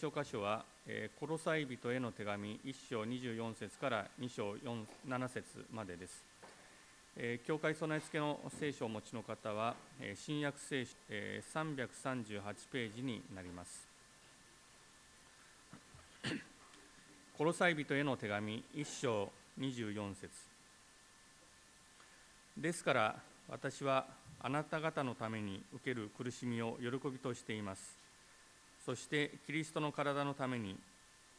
聖箇所は、えー、コロサイ人への手紙1章24節から2章7節までです。えー、教会備え付けの聖書をお持ちの方は、えー、新約聖書、えー、338ページになります。コロサイ人への手紙1章24節ですから私はあなた方のために受ける苦しみを喜びとしています。そしてキリストの体のために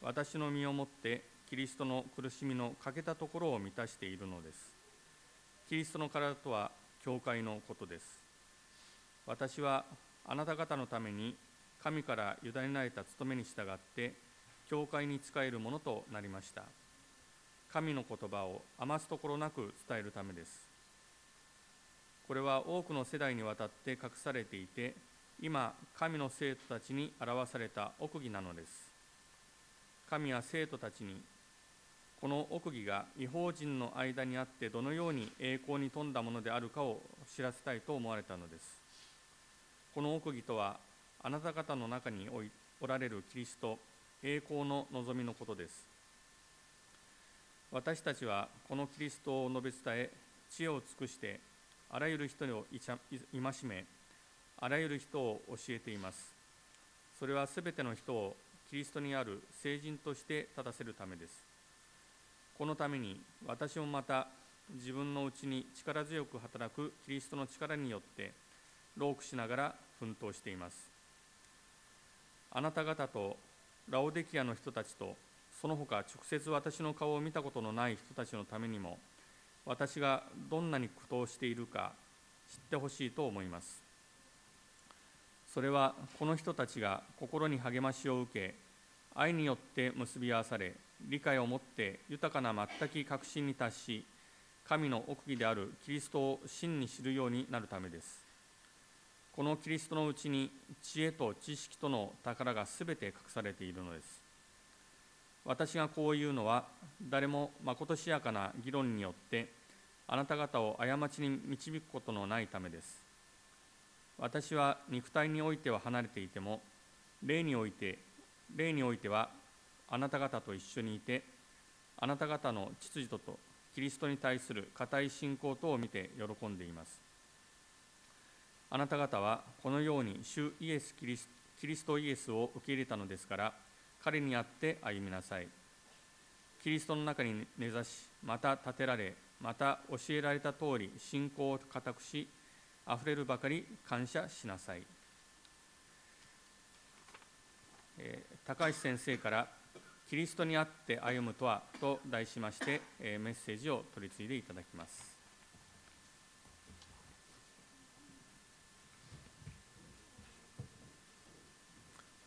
私の身をもってキリストの苦しみの欠けたところを満たしているのです。キリストの体とは教会のことです。私はあなた方のために神から委ねられた務めに従って教会に仕えるものとなりました。神の言葉を余すところなく伝えるためです。これは多くの世代にわたって隠されていて今神の生徒たちに表された奥義なのです。神は生徒たちにこの奥義が違法人の間にあってどのように栄光に富んだものであるかを知らせたいと思われたのです。この奥義とはあなた方の中におられるキリスト栄光の望みのことです。私たちはこのキリストを述べ伝え知恵を尽くしてあらゆる人を戒めあらゆる人を教えています。それはすべての人をキリストにある聖人として立たせるためです。このために私もまた自分のうちに力強く働くキリストの力によって労苦しながら奮闘しています。あなた方とラオデキアの人たちとその他直接私の顔を見たことのない人たちのためにも私がどんなに苦闘しているか知ってほしいと思います。それはこの人たちが心に励ましを受け愛によって結び合わされ理解を持って豊かな全き確信に達し神の奥義であるキリストを真に知るようになるためです。このキリストのうちに知恵と知識との宝がすべて隠されているのです。私がこう言うのは誰もまことしやかな議論によってあなた方を過ちに導くことのないためです。私は肉体においては離れていても霊において霊においてはあなた方と一緒にいてあなた方の秩序とキリストに対する固い信仰とを見て喜んでいます。あなた方はこのように主イエスキリスキリストイエスを受け入れたのですから彼にあって歩みなさい。キリストの中に根ざしまた立てられまた教えられた通り信仰を固くしあふれるばかり感謝しなさい、えー、高橋先生から「キリストにあって歩むとは」と題しまして、えー、メッセージを取り次いでいただきます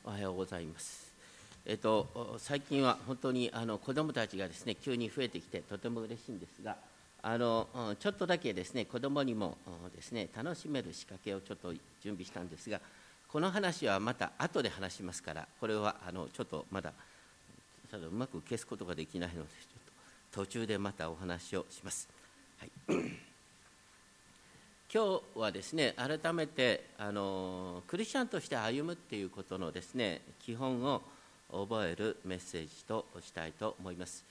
おはようございます。えっと、最近は本当にあの子どもたちがですね急に増えてきてとても嬉しいんですがあのちょっとだけですね子供にもですね楽しめる仕掛けをちょっと準備したんですがこの話はまた後で話しますからこれはあのちょっとまだただうまく消すことができないのでちょっと途中でまたお話をします。はい 今日はですね改めてあのクリスチャンとして歩むっていうことのですね基本を覚えるメッセージとしたいと思います。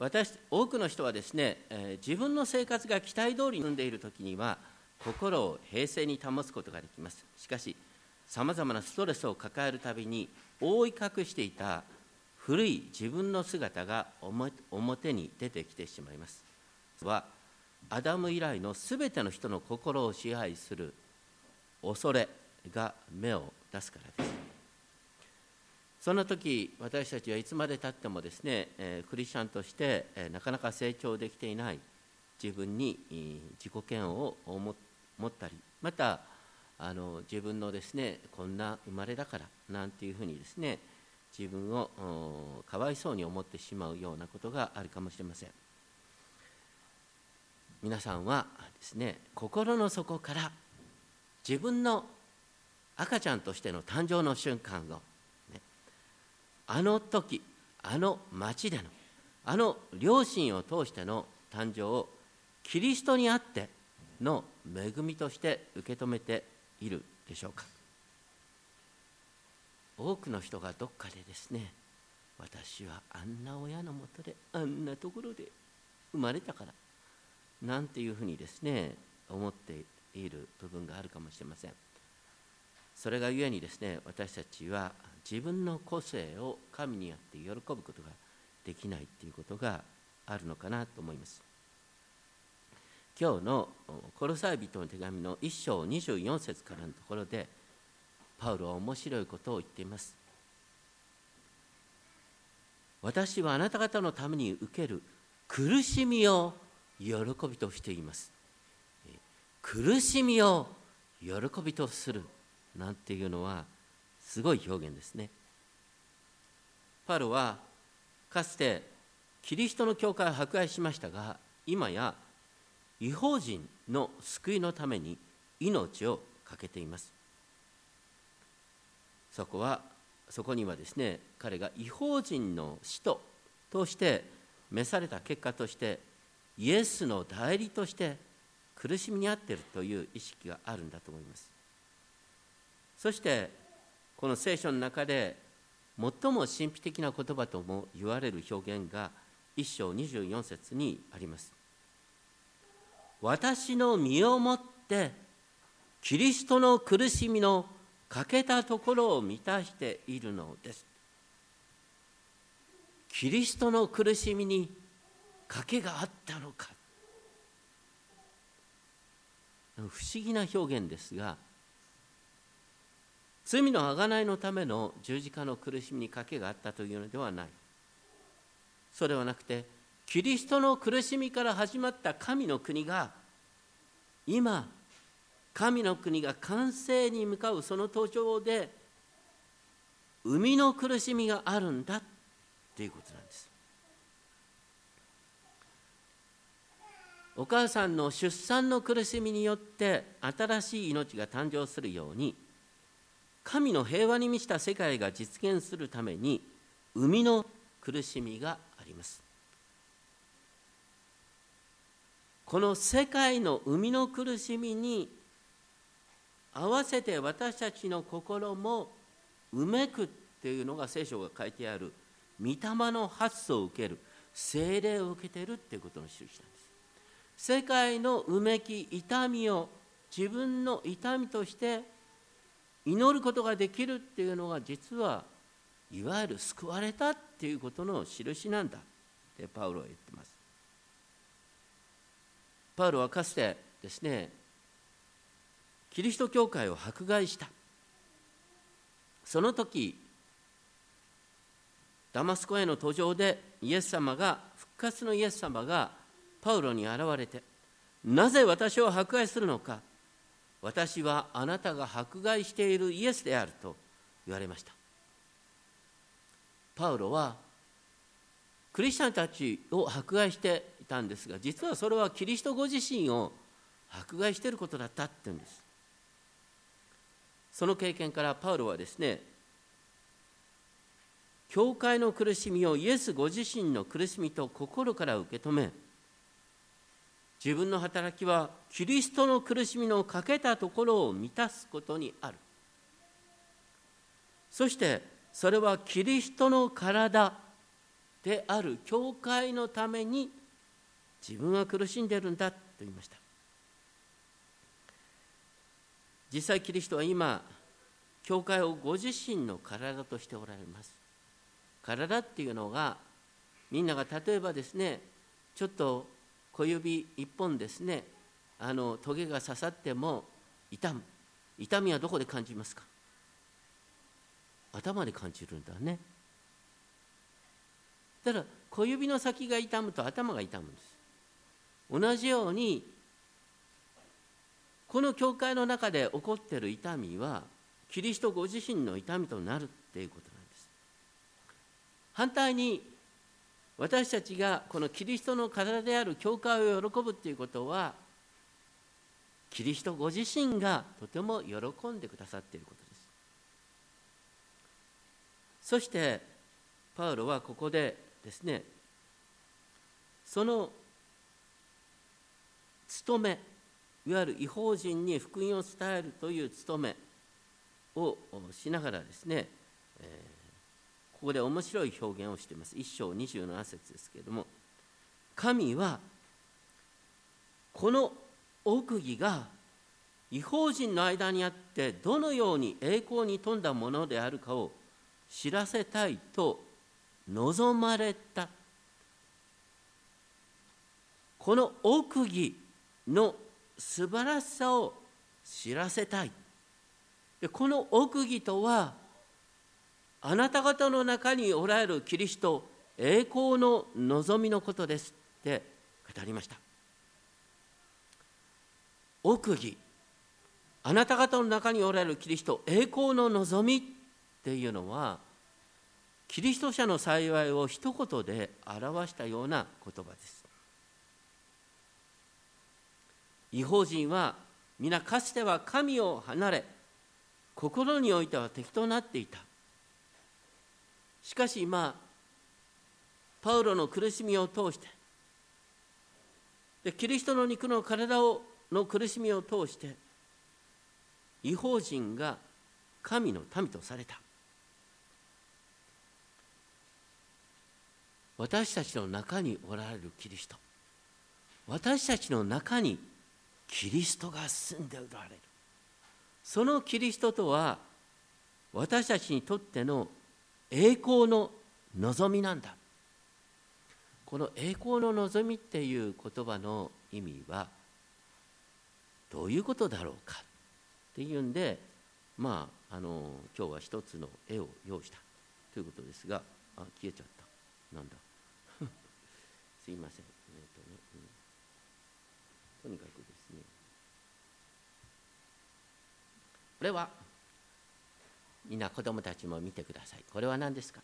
私多くの人はですね、えー、自分の生活が期待通りに進んでいる時には心を平静に保つことができます。しかしさまざまなストレスを抱えるたびに覆い隠していた古い自分の姿が表に出てきてしまいます。はアダム以来のすべての人の心を支配する恐れが芽を出すからです。その時私たちはいつまでたってもですね、クリスチャンとして、なかなか成長できていない自分に自己嫌悪を持ったりまたあの自分のですねこんな生まれだからなんていうふうにですね自分をかわいそうに思ってしまうようなことがあるかもしれません。皆さんはですね心の底から自分の赤ちゃんとしての誕生の瞬間をあの時あの町でのあの両親を通しての誕生をキリストにあっての恵みとして受け止めているでしょうか。多くの人がどっかでですね私はあんな親のもとであんなところで生まれたからなんていうふうにですね思っている部分があるかもしれません。それがゆえにですね私たちは自分の個性を神にあって喜ぶことができないということがあるのかなと思います。今日のコロサイ人の手紙の1章24節からのところでパウロは面白いことを言っています。私はあなた方のために受ける苦しみを喜びとしています。苦しみを喜びとするなんていうのはすごい表現ですね。パウロはかつてキリストの教会を迫害しましたが今や違法人の救いのために命を懸けています。そこはそこにはですね彼が違法人の使徒として召された結果としてイエスの代理として苦しみに遭っているという意識があるんだと思います。そしてこの聖書の中で最も神秘的な言葉とも言われる表現が1章24節にあります。私の身をもってキリストの苦しみの欠けたところを満たしているのです。キリストの苦しみに賭けがあったのか。不思議な表現ですが罪の贖いのための十字架の苦しみに賭けがあったというのではない。それはなくてキリストの苦しみから始まった神の国が今神の国が完成に向かうその途上で生みの苦しみがあるんだということなんです。お母さんの出産の苦しみによって新しい命が誕生するように神の平和に満ちた世界が実現するために生みの苦しみがあります。この世界の生みの苦しみに合わせて私たちの心もうめくっていうのが聖書が書いてある御霊の発想を受ける精霊を受けてるっていうことの印なんです。世界のうめき痛みを自分の痛みとして祈ることができるっていうのが実はいわゆる救われたっていうことの印なんだってパウロは言ってます。パウロはかつてですねキリスト教会を迫害した。その時ダマスコへの途上でイエス様が復活のイエス様がパウロに現れてなぜ私を迫害するのか。私はあなたが迫害しているイエスであると言われました。パウロはクリスチャンたちを迫害していたんですが実はそれはキリストご自身を迫害していることだったって言うんです。その経験からパウロはですね教会の苦しみをイエスご自身の苦しみと心から受け止め自分の働きはキリストの苦しみの欠けたところを満たすことにある。そしてそれはキリストの体である教会のために自分は苦しんでるんだと言いました。実際キリストは今教会をご自身の体としておられます。体っていうのがみんなが例えばですねちょっと小指一本ですね。あのトゲが刺さっても痛む。痛みはどこで感じますか？頭で感じるんだね。ただ小指の先が痛むと頭が痛むんです。同じようにこの教会の中で起こっている痛みはキリストご自身の痛みとなるっていうことなんです。反対に私たちがこのキリストの体である教会を喜ぶっていうことはキリストご自身がとても喜んでくださっていることです。そしてパウロはここでですねその務めいわゆる違法人に福音を伝えるという務めをしながらですねえー、ここで面白い表現をしています。一章27節ですけれども神はこの奥義が違法人の間にあってどのように栄光に富んだものであるかを知らせたいと望まれたこの奥義の素晴らしさを知らせたい。でこの奥義とはあなた方の中におられるキリスト栄光の望みのことですって語りました。奥義あなた方の中におられるキリスト栄光の望みっていうのはキリスト者の幸いを一言で表したような言葉です。違法人は皆かつては神を離れ心においては敵となっていた。しかし今パウロの苦しみを通してでキリストの肉の体をの苦しみを通して違法人が神の民とされた。私たちの中におられるキリスト。私たちの中にキリストが住んでおられる。そのキリストとは私たちにとっての栄光の望みなんだ。この栄光の望みっていう言葉の意味はどういうことだろうかっていうんでまああの今日は一つの絵を用意した。ということですがあ消えちゃった。なんだ？すいません、えーとねうん、とにかくですね。これはみんな子供たちも見てください。これは何ですか、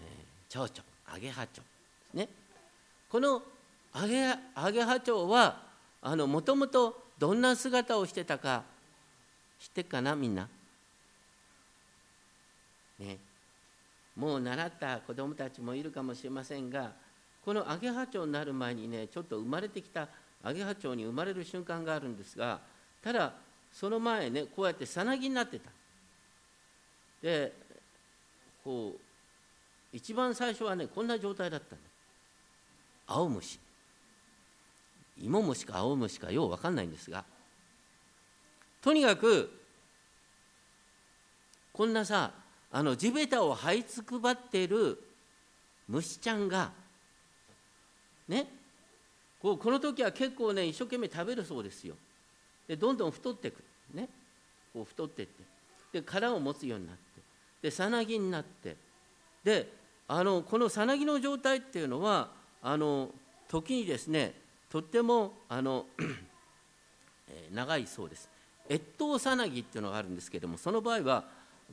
えー、蝶々アゲハチョ。ウね。このアゲアゲハチョウはあのもともとどんな姿をしてたか知ってっかな？みんな？ね。もう習った子供たちもいるかもしれませんがこのアゲハチョウになる前にねちょっと生まれてきたアゲハチョウに生まれる瞬間があるんですがただその前ねこうやってさなぎになってた。でこう一番最初はねこんな状態だったの。青虫。芋虫か青虫かよう分かんないんですが。とにかくこんなさあの地べたを這いつくばってる虫ちゃんがねこうこの時は結構ね一生懸命食べるそうですよ。でどんどん太っていく。ね。こう太ってって。で殻を持つようになって。でさなぎになって。であのこのさなぎの状態っていうのはあの時にですねとってもあの 長いそうです。越冬さなぎっていうのがあるんですけどもその場合は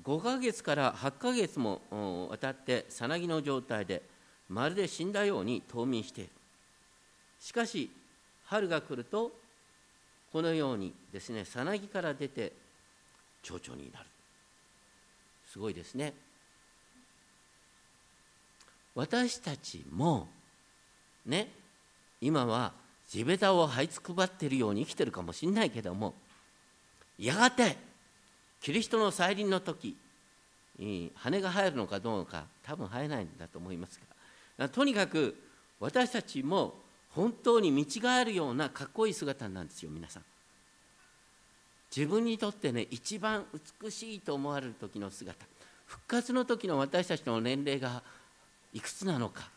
5ヶ月から8ヶ月もわたってさなぎの状態でまるで死んだように冬眠している。しかし春が来るとこのようにですねさなぎから出て蝶々になる。すごいですね。私たちもね今は地べたを這いつくばっているように生きてるかもしれないけどもやがてキリストの再臨の時羽が生えるのかどうか多分生えないんだと思いますがとにかく私たちも本当に見違えるようなかっこいい姿なんですよ皆さん。自分にとってね一番美しいと思われる時の姿。復活の時の私たちの年齢がいくつなのか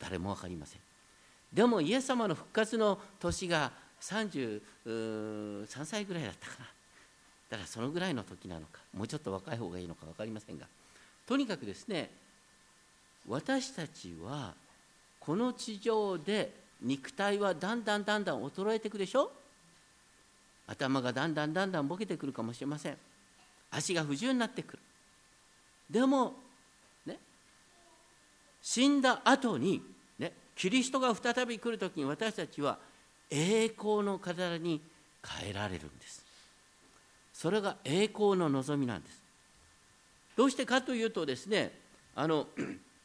誰も分かりません。でもイエス様の復活の年が33歳ぐらいだったかな。だからそのぐらいの時なのかもうちょっと若い方がいいのか分かりませんが。とにかくですね私たちはこの地上で肉体はだんだんだんだん衰えていくでしょ。頭がだんだんだんだんボケてくるかもしれません。足が不自由になってくる。でもね死んだ後にねキリストが再び来る時に私たちは栄光の体に変えられるんです。それが栄光の望みなんです。どうしてかというとですねあの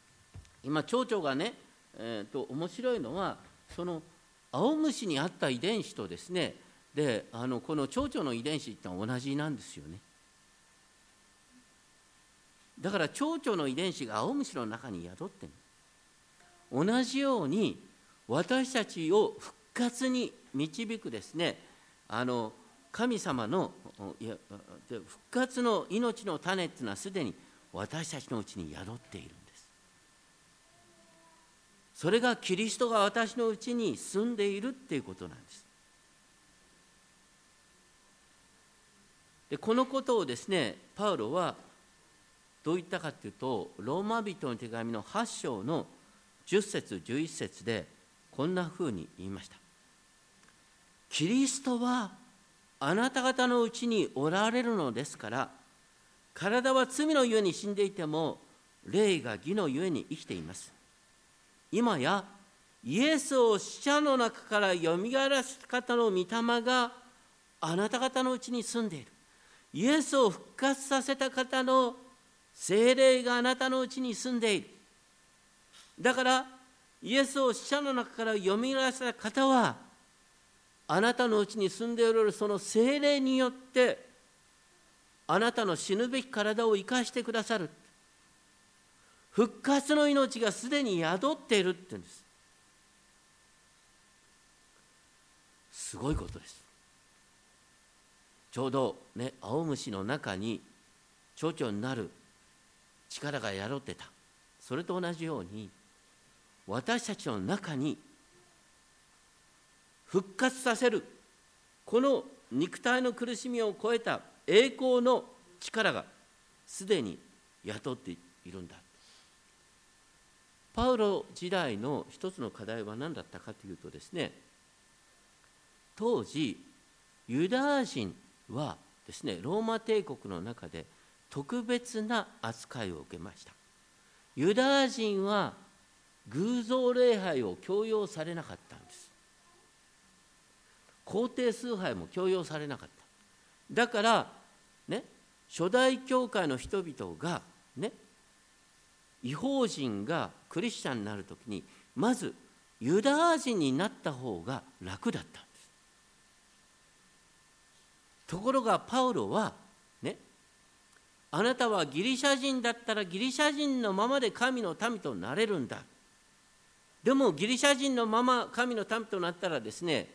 今蝶々がね、えーと、面白いのはその青虫にあった遺伝子とですねであのこの蝶々の遺伝子って同じなんですよね。だから蝶々の遺伝子が青虫の中に宿ってる同じように私たちを復活に導くですねあの神様のいや復活の命の種っていうのはすでに私たちのうちに宿っているんです。それがキリストが私のうちに住んでいるっていうことなんです。でこのことをですねパウロはどう言ったかというとローマ人の手紙の8章の10節11節でこんなふうに言いました。キリストはあなた方のうちにおられるのですから体は罪のゆえに死んでいても霊が義のゆえに生きています。今やイエスを死者の中からよみがえらす方の御霊があなた方のうちに住んでいる。イエスを復活させた方の精霊があなたのうちに住んでいる。だからイエスを死者の中からよみがえらせた方はあなたのうちに住んでおられるその精霊によってあなたの死ぬべき体を生かしてくださる。復活の命がすでに宿っているって言うんです。すごいことです。ちょうどね青虫の中に蝶々になる力が宿ってた。それと同じように私たちの中に復活させるこの肉体の苦しみを超えた栄光の力がすでに雇っているんだ。パウロ時代の一つの課題は何だったかというとですね当時ユダヤ人はですねローマ帝国の中で特別な扱いを受けました。ユダヤ人は偶像礼拝を強要されなかったんです。皇帝崇拝も強要されなかった。だからね初代教会の人々がね違法人がクリスチャンになる時にまずユダヤ人になった方が楽だった。ところがパウロはねあなたはギリシャ人だったらギリシャ人のままで神の民となれるんだ。でもギリシャ人のまま神の民となったらですね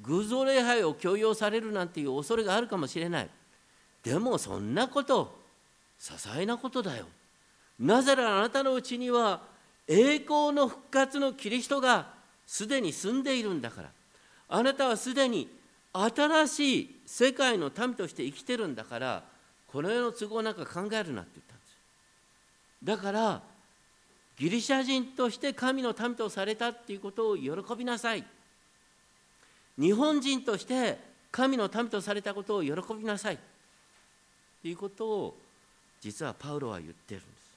偶像礼拝を強要されるなんていう恐れがあるかもしれない。でもそんなこと些細なことだよ。なぜならあなたのうちには栄光の復活のキリストがすでに住んでいるんだから。あなたはすでに新しい世界の民として生きてるんだからこの世の都合なんか考えるなって言ったんですだからギリシャ人として神の民とされたっていうことを喜びなさい。日本人として神の民とされたことを喜びなさい。ということを実はパウロは言ってるんです。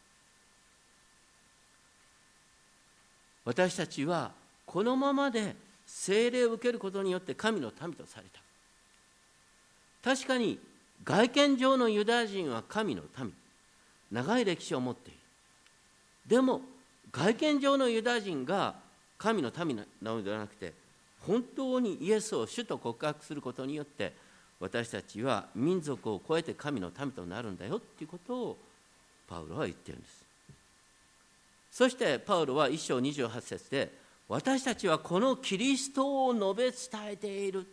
私たちはこのままで聖霊を受けることによって神の民とされた。確かに外見上のユダヤ人は神の民。長い歴史を持っている。でも外見上のユダヤ人が神の民なのではなくて本当にイエスを主と告白することによって私たちは民族を超えて神の民となるんだよっていうことをパウロは言ってるんです。そしてパウロは1章28節で私たちはこのキリストを述べ伝えている。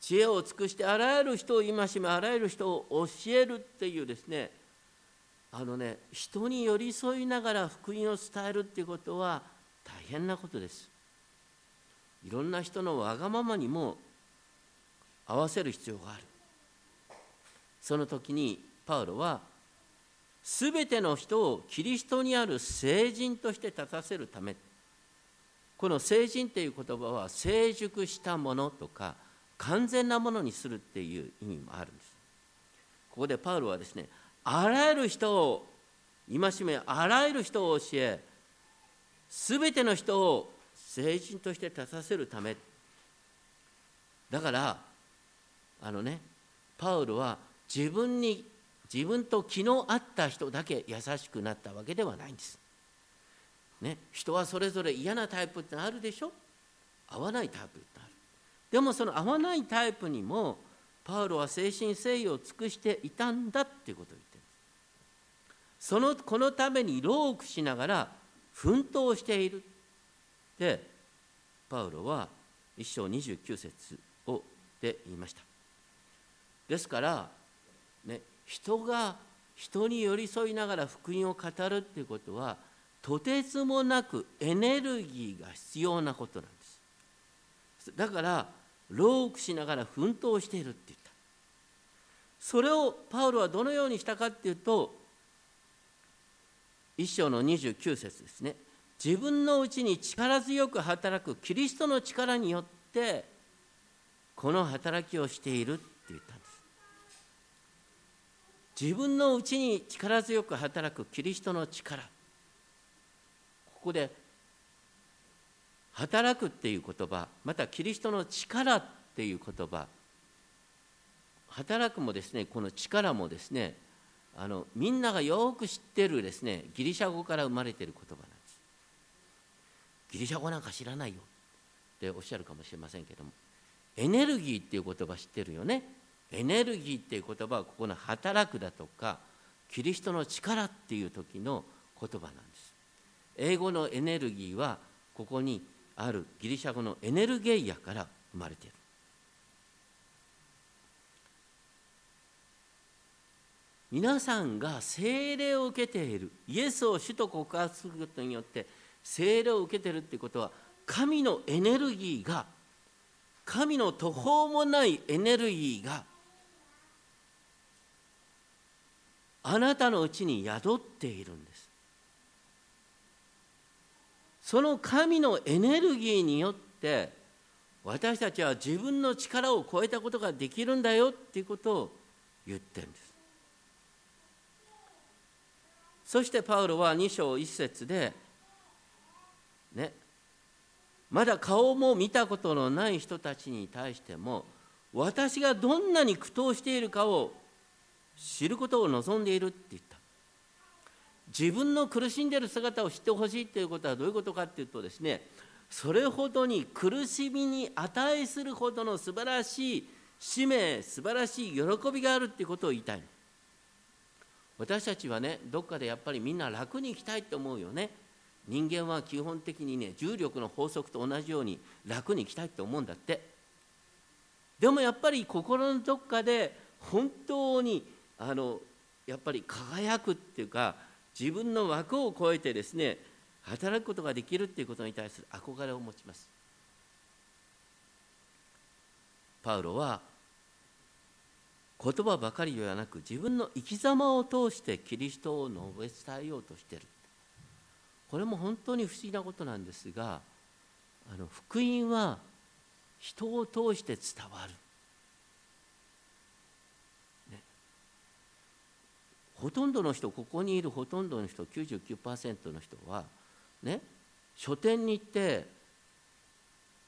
知恵を尽くしてあらゆる人を戒めあらゆる人を教えるっていうですね。あのね人に寄り添いながら福音を伝えるっていうことは大変なことです。いろんな人のわがままにも合わせる必要がある。その時にパウロは全ての人をキリストにある聖人として立たせるためこの聖人っていう言葉は成熟したものとか完全なものにするっていう意味もあるんですここでパウロはですねあらゆる人を戒めあらゆる人を教え全ての人を聖人として立たせるためだからあのねパウロは自分に自分と昨日会った人だけ優しくなったわけではないんです。ね、人はそれぞれ嫌なタイプってあるでしょ？合わないタイプってある。でもその合わないタイプにもパウロは誠心誠意を尽くしていたんだっていうことを言ってる。そのこのために労苦しながら奮闘しているでパウロは一章29節をで言いましたですからね人が人に寄り添いながら福音を語るっていうことはとてつもなくエネルギーが必要なことなんです。だから労苦しながら奮闘しているって言った。それをパウロはどのようにしたかっていうと一章の29節ですね。自分のうちに力強く働くキリストの力によってこの働きをしているって言ったんです。自分のうちに力強く働くキリストの力。ここで働くっていう言葉またキリストの力っていう言葉働くもですねこの力もですねあのみんながよく知ってるですねギリシャ語から生まれてる言葉なんです。ギリシャ語なんか知らないよ。っておっしゃるかもしれませんけどもエネルギーっていう言葉知ってるよね。エネルギーっていう言葉はここの働くだとかキリストの力っていう時の言葉なんです。英語のエネルギーはここにあるギリシャ語のエネルゲイアから生まれている。皆さんが聖霊を受けているイエスを主と告発することによって聖霊を受けているっていうことは神のエネルギーが神の途方もないエネルギーがあなたのうちに宿っているんです。その神のエネルギーによって私たちは自分の力を超えたことができるんだよっていうことを言ってるんです。そしてパウロは2章1節でねまだ顔も見たことのない人たちに対しても私がどんなに苦闘しているかを知ることを望んでいるって言った。自分の苦しんでる姿を知ってほしいということはどういうことかっていうとですねそれほどに苦しみに値するほどの素晴らしい使命素晴らしい喜びがあるっていうことを言いたい私たちはねどっかでやっぱりみんな楽に生きたいって思うよね。人間は基本的にね重力の法則と同じように楽に生きたいって思うんだって。でもやっぱり心のどっかで本当にあのやっぱり輝くっていうか自分の枠を超えてですね働くことができるっていうことに対する憧れを持ちます。パウロは言葉ばかりではなく自分の生き様を通してキリストを述べ伝えようとしてる。これも本当に不思議なことなんですがあの福音は人を通して伝わる。ほとんどの人ここにいるほとんどの人99%の人はね書店に行って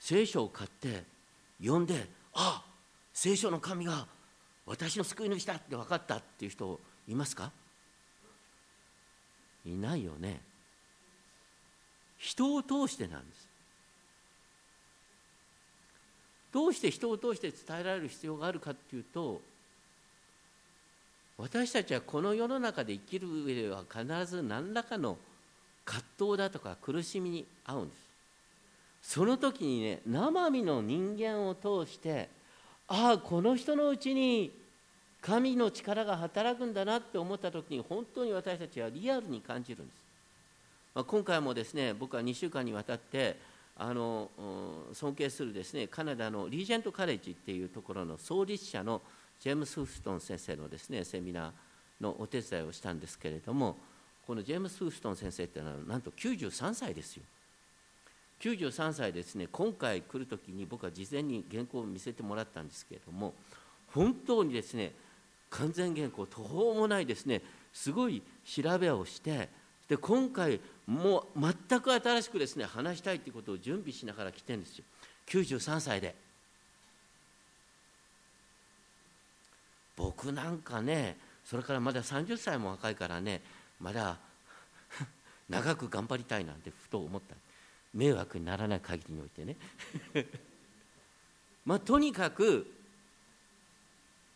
聖書を買って読んであ聖書の神が私の救い主だって分かったっていう人いますか？いないよね。人を通してなんです。どうして人を通して伝えられる必要があるかっていうと私たちはこの世の中で生きる上では必ず何らかの葛藤だとか苦しみに遭うんです。その時にね生身の人間を通してああこの人のうちに神の力が働くんだなって思った時に本当に私たちはリアルに感じるんです、まあ、今回もですね僕は2週間にわたってあの尊敬するですねカナダのリージェントカレッジっていうところの創立者のジェームス・フストン先生のですねセミナーのお手伝いをしたんですけれどもこのジェームス・フストン先生っていうのはなんと93歳ですよ。93歳ですね今回来る時に僕は事前に原稿を見せてもらったんですけれども本当にですね完全原稿途方もないですねすごい調べをしてで今回もう全く新しくですね話したいということを準備しながら来てるんですよ。93歳で。僕なんかねそれからまだ30歳も若いからねまだ 長く頑張りたいなんてふと思った。迷惑にならない限りにおいてね。まあとにかく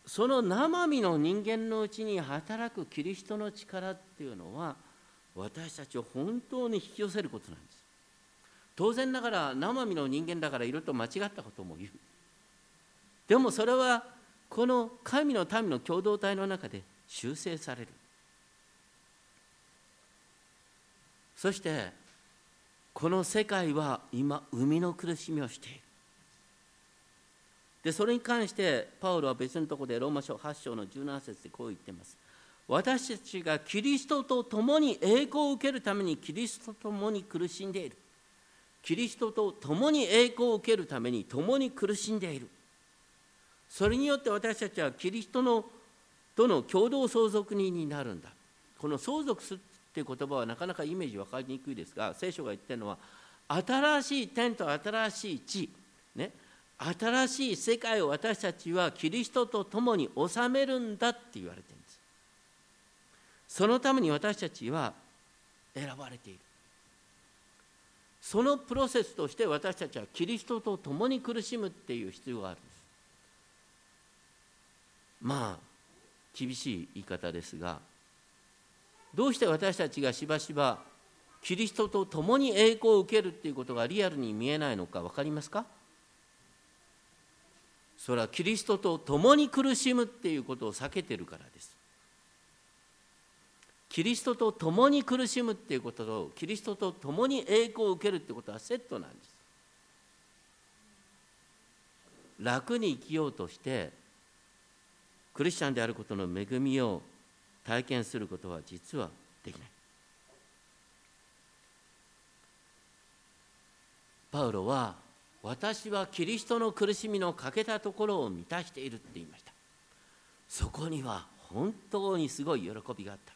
その生身の人間のうちに働くキリストの力っていうのは私たちを本当に引き寄せることなんです。当然ながら生身の人間だからいろいろと間違ったことも言う。でもそれはこの神の民の共同体の中で修正される。そしてこの世界は今生みの苦しみをしている。でそれに関してパウロは別のところでローマ書8章の17節でこう言っています。私たちがキリストと共に栄光を受けるためにキリストと共に苦しんでいる。キリストと共に栄光を受けるために共に苦しんでいる。それによって私たちはキリストのとの共同相続人になるんだ。この相続するっていう言葉はなかなかイメージ分かりにくいですが聖書が言ってるのは新しい天と新しい地。ね。新しい世界を私たちはキリストと共に治めるんだって言われてるんです。そのために私たちは選ばれている。そのプロセスとして私たちはキリストと共に苦しむっていう必要があるんです。まあ厳しい言い方ですがどうして私たちがしばしばキリストと共に栄光を受けるっていうことがリアルに見えないのか分かりますか？それはキリストと共に苦しむっていうことを避けてるからです。キリストと共に苦しむっていうこととキリストと共に栄光を受けるってことはセットなんです。楽に生きようとしてクリスチャンであることの恵みを体験することは実はできない。パウロは私はキリストの苦しみの欠けたところを満たしているって言いました。そこには本当にすごい喜びがあった。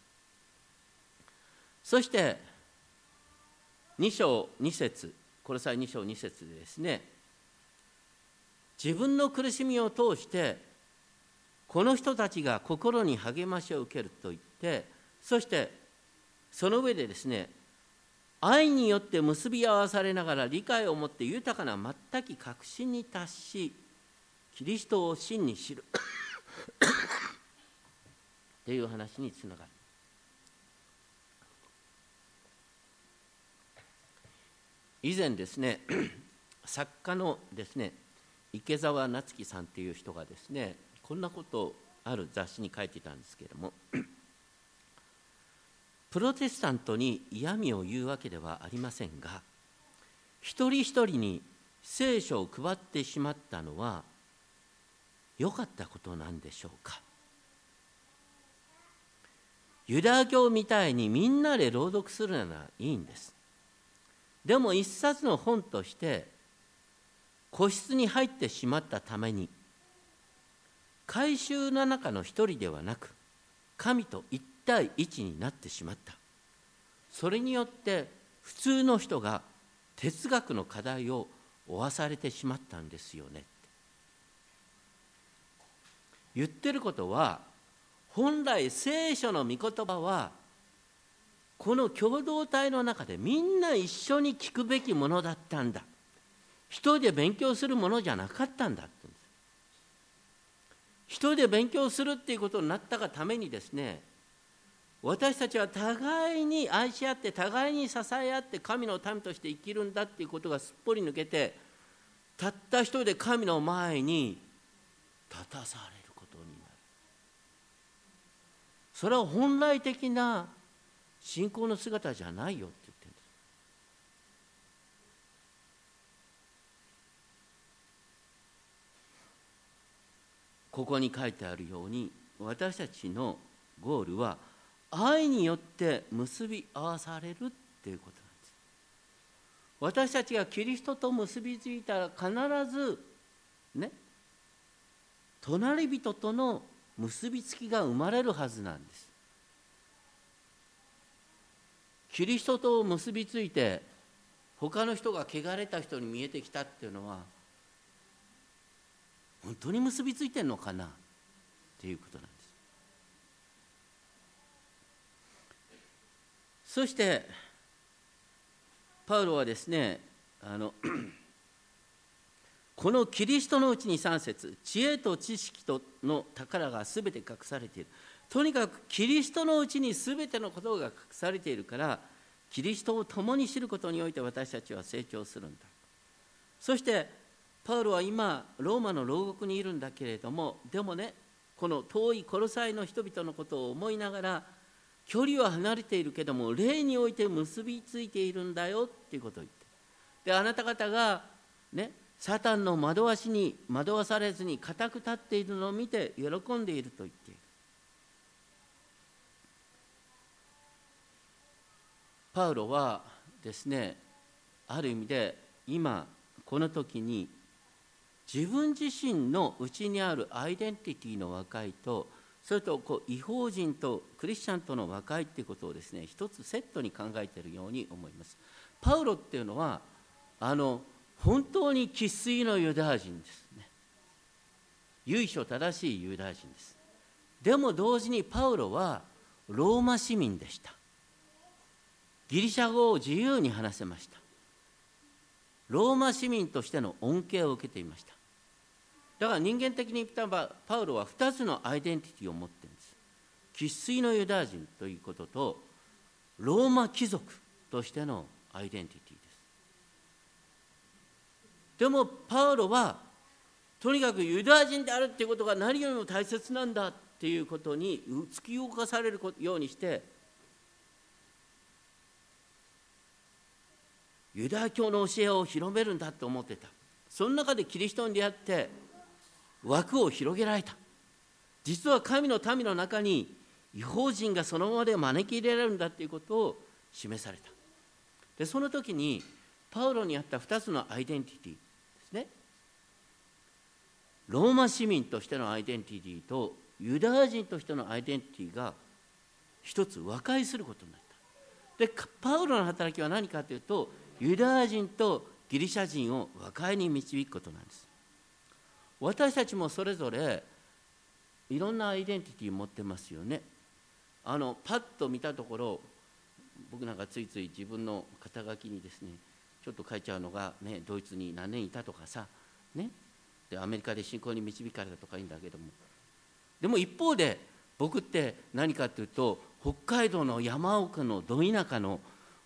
そして2章2節これさえ2章2節でですね自分の苦しみを通してこの人たちが心に励ましを受けると言ってそしてその上でですね愛によって結び合わされながら理解を持って豊かな全き確信に達しキリストを真に知る。という話につながる。以前ですね 作家のですね池澤夏樹さんという人がですねこんなことをある雑誌に書いていたんですけれども プロテスタントに嫌味を言うわけではありませんが一人一人に聖書を配ってしまったのは良かったことなんでしょうか？ユダヤ教みたいにみんなで朗読するならいいんです。でも一冊の本として個室に入ってしまったために改宗の中の一人ではなく神と一対一になってしまった。それによって普通の人が哲学の課題を負わされてしまったんですよね。言ってることは本来聖書の御言葉はこの共同体の中でみんな一緒に聞くべきものだったんだ。一人で勉強するものじゃなかったんだ。一人で勉強するっていうことになったがためにですね私たちは互いに愛し合って互いに支え合って神の民として生きるんだっていうことがすっぽり抜けてたった一人で神の前に立たされることになる。それは本来的な信仰の姿じゃないよって言ってるんですここに書いてあるように私たちのゴールは愛によって結び合わされるっていうことなんです。私たちがキリストと結びついたら必ずね隣人との結びつきが生まれるはずなんです。キリストと結びついて他の人が汚れた人に見えてきたっていうのは本当に結びついてんのかな？っていうことなんです。そしてパウロはですねあの このキリストのうちに3節知恵と知識との宝が全て隠されている。とにかくキリストのうちに全てのことが隠されているからキリストを共に知ることにおいて私たちは成長するんだ。そしてパウロは今ローマの牢獄にいるんだけれどもでもねこの遠いコロサイの人々のことを思いながら距離は離れているけども霊において結びついているんだよっていうことを言って。であなた方がねサタンの惑わしに惑わされずに固く立っているのを見て喜んでいると言っている。パウロはですねある意味で今この時に自分自身の内にあるアイデンティティの和解とそれとこう違法人とクリスチャンとの和解っていうことをですね一つセットに考えているように思います。パウロっていうのはあの本当に生粋のユダヤ人ですね。由緒正しいユダヤ人です。でも同時にパウロはローマ市民でした。ギリシャ語を自由に話せました。ローマ市民としての恩恵を受けていました。だから人間的に言ったらパウロは2つのアイデンティティを持ってるんです。生粋のユダヤ人ということとローマ貴族としてのアイデンティティです。でもパウロはとにかくユダヤ人であるっていうことが何よりも大切なんだっていうことに突き動かされるようにしてユダヤ教の教えを広めるんだと思ってた。その中でキリストに出会って枠を広げられた。実は神の民の中に違法人がそのままで招き入れられるんだということを示された。でその時にパウロにあった2つのアイデンティティですね。ローマ市民としてのアイデンティティとユダヤ人としてのアイデンティティが一つ和解することになった。でパウロの働きは何かというとユダヤ人とギリシャ人を和解に導くことなんです。私たちもそれぞれいろんなアイデンティティを持ってますよね。あのパッと見たところ僕なんかついつい自分の肩書きにですねちょっと書いちゃうのが、ね、ドイツに何年いたとかさ、ね、でアメリカで信仰に導かれたとかいいんだけども。でも一方で僕って何かっていうと北海道の山奥のど田舎の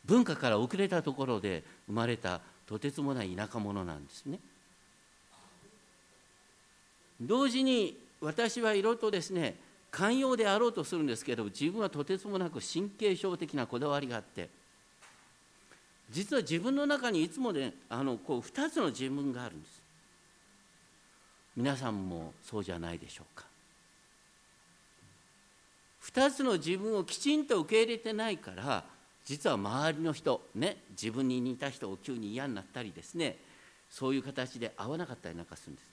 文化から遅れたところで生まれたとてつもない田舎者なんですね。同時に私はいろいろとですね寛容であろうとするんですけど自分はとてつもなく神経症的なこだわりがあって実は自分の中にいつもねあのこう2つの自分があるんです。皆さんもそうじゃないでしょうか。2つの自分をきちんと受け入れてないから実は周りの人ね自分に似た人を急に嫌になったりですねそういう形で合わなかったりなんかするんです。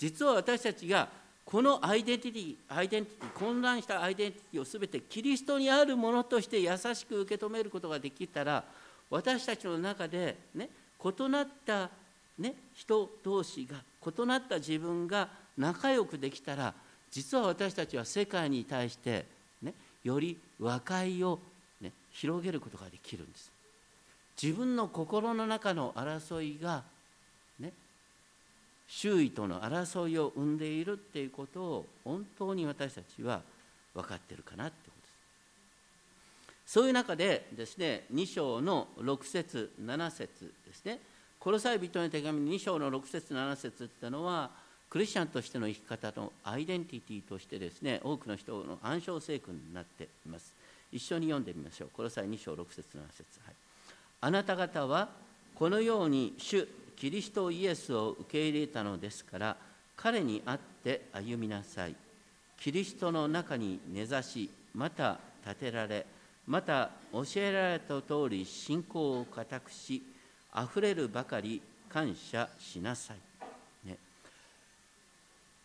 実は私たちがこのアイデンティティアイデンティティ混乱したアイデンティティを全てキリストにあるものとして優しく受け止めることができたら私たちの中でね異なった、ね、人同士が異なった自分が仲良くできたら実は私たちは世界に対して、ね、より和解を、ね、広げることができるんです。自分の心の中の争いが周囲との争いを生んでいるっていうことを本当に私たちは分かってるかなってことです。そういう中でですね2章の6節7節ですね。コロサイ人の手紙2章の6節7節っていうのはクリスチャンとしての生き方のアイデンティティとしてですね多くの人の暗唱聖句になっています。一緒に読んでみましょう。コロサイ2章6節7節。はい。あなた方はこのように主キリストイエスを受け入れたのですから彼にあって歩みなさい。キリストの中に根ざしまた立てられまた教えられた通り信仰を固くしあふれるばかり感謝しなさい、ね、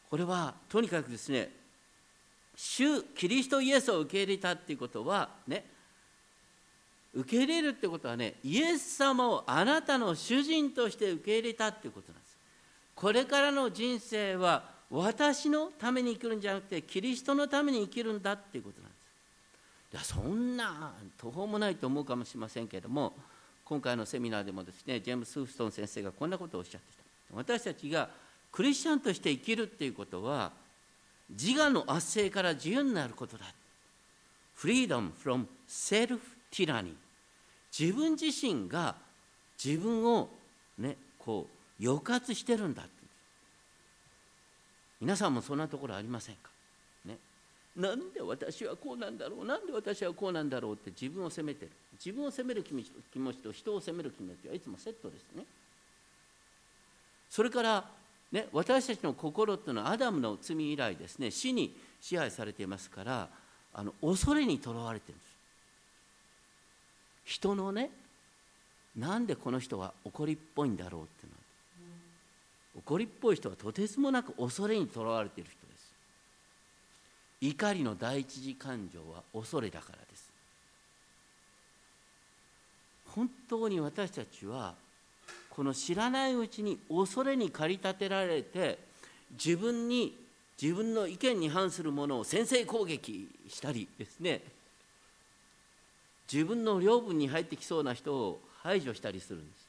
これはとにかくですね主キリストイエスを受け入れたっていうことはね受け入れるってことはねイエス様をあなたの主人として受け入れたっていうことなんです。これからの人生は私のために生きるんじゃなくてキリストのために生きるんだっていうことなんです。いやそんな途方もないと思うかもしれませんけれども今回のセミナーでもですねジェームス・フーストン先生がこんなことをおっしゃってた。私たちがクリスチャンとして生きるっていうことは自我の圧政から自由になることだ。Freedom from self tyranny 自分自身が自分をねこう抑圧してるんだって。皆さんもそんなところありませんか？ね。なんで私はこうなんだろう？なんで私はこうなんだろうって自分を責めてる？自分を責める気持ちと人を責める気持ちはいつもセットですね。それからね、私たちの心っていうのはアダムの罪以来ですね死に支配されていますからあの恐れにとらわれてるんです。人のねなんでこの人は怒りっぽいんだろうっていうの怒りっぽい人はとてつもなく恐れにとらわれている人です。怒りの第一次感情は恐れだからです。本当に私たちはこの知らないうちに恐れに駆り立てられて自分に自分の意見に反するものを先制攻撃したりですね。自分の領分に入ってきそうな人を排除したりするんです。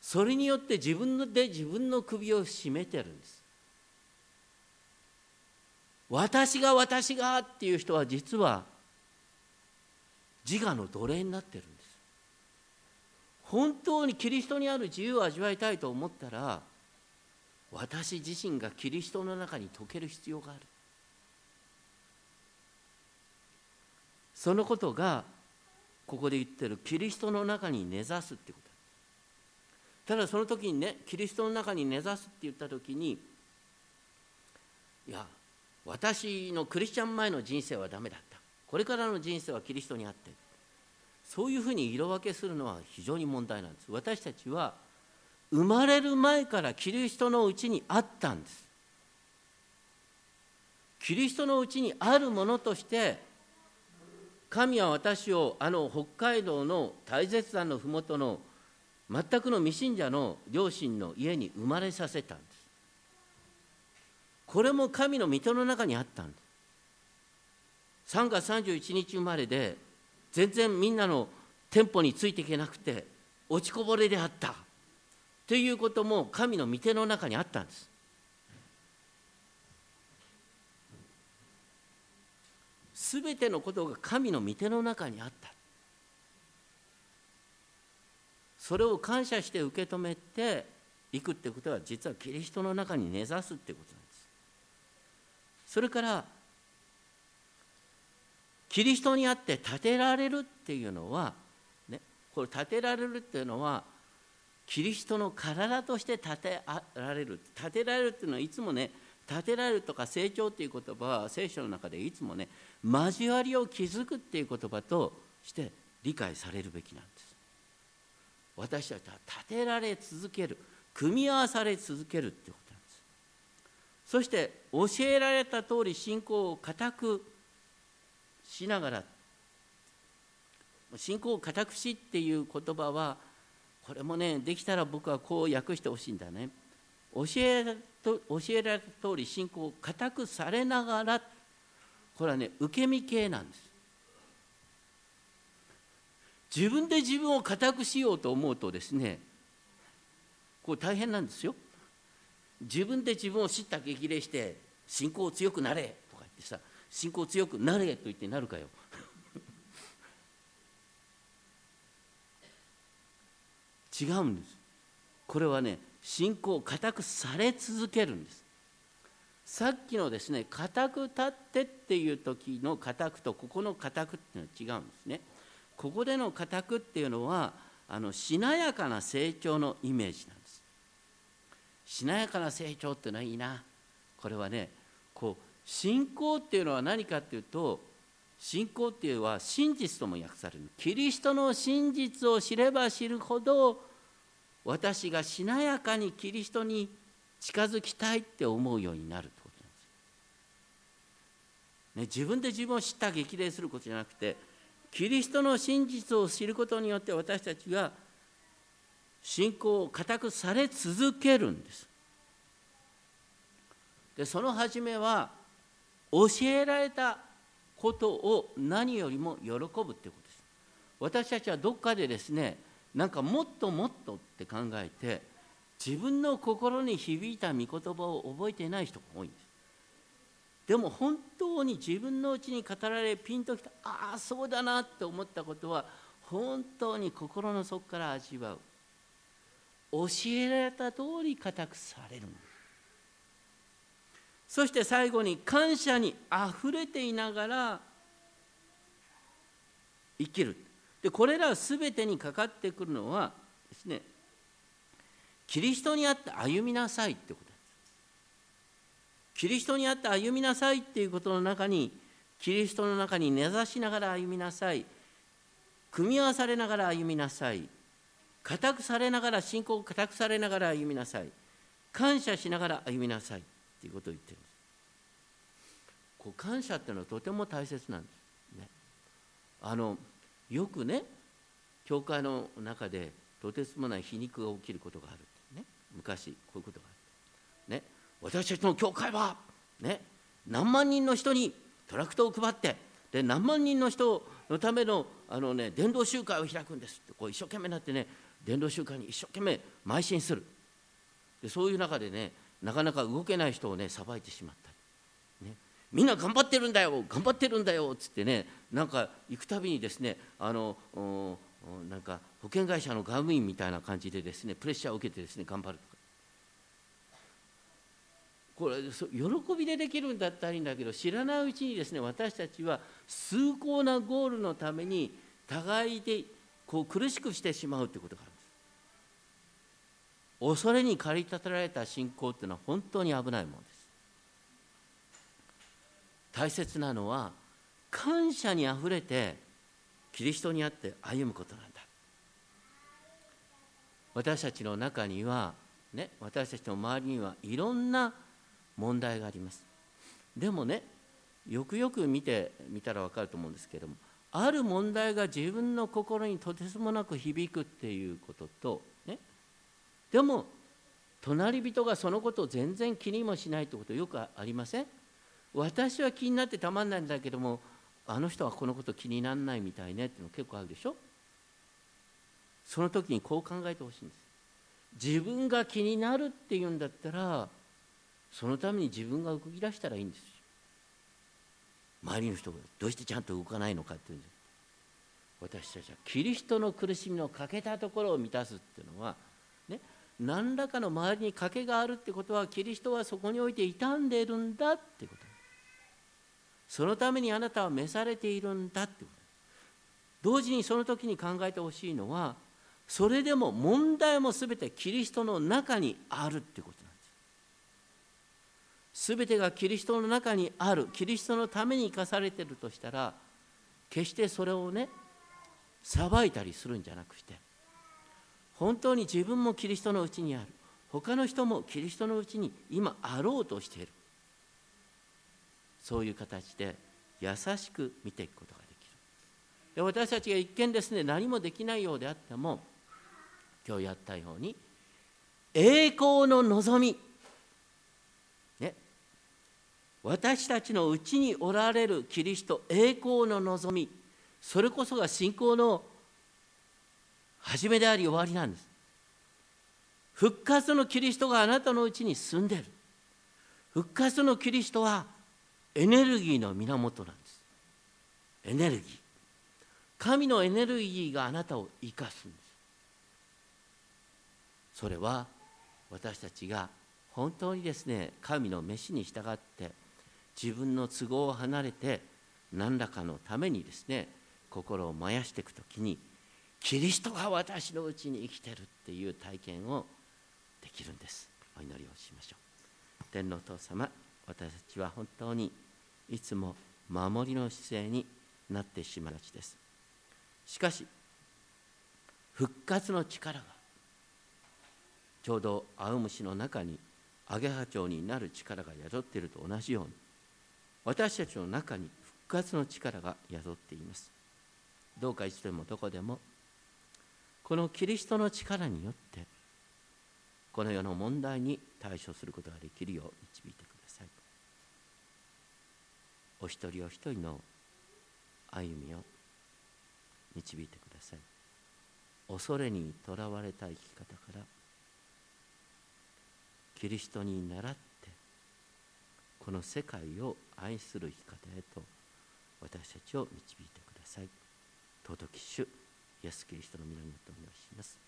それによって自分で自分の首を絞めてるんです。私が私がっていう人は実は自我の奴隷になってるんです。本当にキリストにある自由を味わいたいと思ったら私自身がキリストの中に溶ける必要がある。そのことがここで言ってるキリストの中に根ざすってこと。ただその時にねキリストの中に根ざすって言った時にいや私のクリスチャン前の人生はダメだった。これからの人生はキリストにあって。そういうふうに色分けするのは非常に問題なんです。私たちは生まれる前からキリストのうちにあったんです。キリストのうちにあるものとして神は私をあの北海道の大絶山の麓の全くの未信者の両親の家に生まれさせたんです。これも神の御手の中にあったんです。3月31日生まれで全然みんなのテンポについていけなくて落ちこぼれであった。ということも神の御手の中にあったんです。すべてのことが神の御手の中にあった。それを感謝して受け止めていくってことは実はキリストの中に根ざすってことなんです。それからキリストにあって立てられるっていうのは、ね、これ立てられるっていうのはキリストの体として立てられる。立てられるっていうのはいつもね立てられるとか成長っていう言葉は聖書の中でいつもね交わりを築くっていう言葉として理解されるべきなんです。私たちは立てられ続ける組み合わされ続けるってことなんです。そして教えられた通り信仰を固くしながら信仰を固くしっていう言葉はこれもねできたら僕はこう訳してほしいんだね。教えと教えられた通り信仰を固くされながらこれはね受け身系なんです。自分で自分を固くしようと思うとですねこう大変なんですよ。自分で自分を知った激励して信仰強くなれとか言ってさ信仰強くなれと言ってなるかよ。違うんです。これはね信仰を固くされ続けるんです。さっきのですね固く立ってっていう時の固くとここの固くっていうのは違うんですね。ここでの固くっていうのはあのしなやかな成長のイメージなんです。しなやかな成長っていうのはいいな。これはねこう信仰っていうのは何かっていうと信仰っていうのは真実とも訳される。キリストの真実を知れば知るほど私がしなやかにキリストに近づきたいって思うようになる、ね、自分で自分を知った激励することじゃなくてキリストの真実を知ることによって私たちが信仰を固くされ続けるんです。でその初めは教えられたことを何よりも喜ぶってことです。私たちはどっかでですねなんかもっともっとって考えて自分の心に響いた御言葉を覚えていない人が多いんです。でも本当に自分のうちに語られピンときたああそうだなって思ったことは本当に心の底から味わう。教えられた通り固くされるそして最後に感謝にあふれていながら生きる。でこれら全てにかかってくるのはですねキリストにあって歩みなさいってこと。キリストにあって歩みなさいっていうことの中にキリストの中に根ざしながら歩みなさい。組み合わされながら歩みなさい。固くされながら信仰を固くされながら歩みなさい。感謝しながら歩みなさいっていうことを言ってるんです。こう感謝っていうのはとても大切なんです。ね。あのよくね教会の中でとてつもない皮肉が起きることがあるね。昔こういうことがある。ね。私たちの教会はね何万人の人にトラクトを配ってで何万人の人のためのあの、ね、伝道集会を開くんです。ってこう一生懸命なってね伝道集会に一生懸命邁進する。でそういう中でねなかなか動けない人をねさばいてしまったり、ね、みんな頑張ってるんだよ頑張ってるんだよっつってねなんか行くたびにですねあのなんか保険会社の外務員みたいな感じでですねプレッシャーを受けてですね頑張るとか。これ喜びでできるんだったらいいんだけど知らないうちにですね私たちは崇高なゴールのために互いでこう苦しくしてしまうということがあるんです。恐れに駆り立てられた信仰っていうのは本当に危ないものです。大切なのは感謝にあふれてキリストにあって歩むことなんだ。私たちの中にはね私たちの周りにはいろんな問題があります。でもねよくよく見てみたら分かると思うんですけれどもある問題が自分の心にとてつもなく響くっていうこととね。でも隣人がそのことを全然気にもしないってことよくありません？私は気になってたまんないんだけどもあの人はこのこと気にならないみたいねっていうの結構あるでしょ？その時にこう考えてほしいんです。自分が気になるっていうんだったらそのために自分が動き出したらいいんです周りの人がどうしてちゃんと動かないのかっていうんで。す私たちはキリストの苦しみの欠けたところを満たすっていうのはね何らかの周りに欠けがあるってことはキリストはそこにおいて傷んでいるんだってこと。そのためにあなたは召されているんだってこと。同時にその時に考えてほしいのはそれでも問題も全てキリストの中にあるってこと。全てがキリストの中にあるキリストのために生かされてるとしたら決してそれをね裁いたりするんじゃなくて本当に自分もキリストのうちにある。他の人もキリストのうちに今あろうとしている。そういう形で優しく見ていくことができる。で私たちが一見ですね何もできないようであっても今日やったように栄光の望み私たちのうちにおられるキリスト栄光の望みそれこそが信仰の始めであり終わりなんです。復活のキリストがあなたのうちに住んでる。復活のキリストはエネルギーの源なんです。エネルギー。神のエネルギーがあなたを生かすんです。それは私たちが本当にですね神の召しに従って自分の都合を離れて何らかのためにですね心を燃やしていく時にキリストが私のうちに生きてるっていう体験をできるんです。お祈りをしましょう。天皇父様私たちは本当にいつも守りの姿勢になってしまいがちです。しかし復活の力がちょうど青虫の中にアゲハチョウになる力が宿っていると同じように私たちの中に復活の力が宿っています。どうかいつでもどこでもこのキリストの力によってこの世の問題に対処することができるよう導いてください。お一人お一人の歩みを導いてください。恐れにとらわれた生き方からキリストに倣ってこの世界を愛する生き方へと私たちを導いてください。尊き主イエス・キリストの皆によってお願い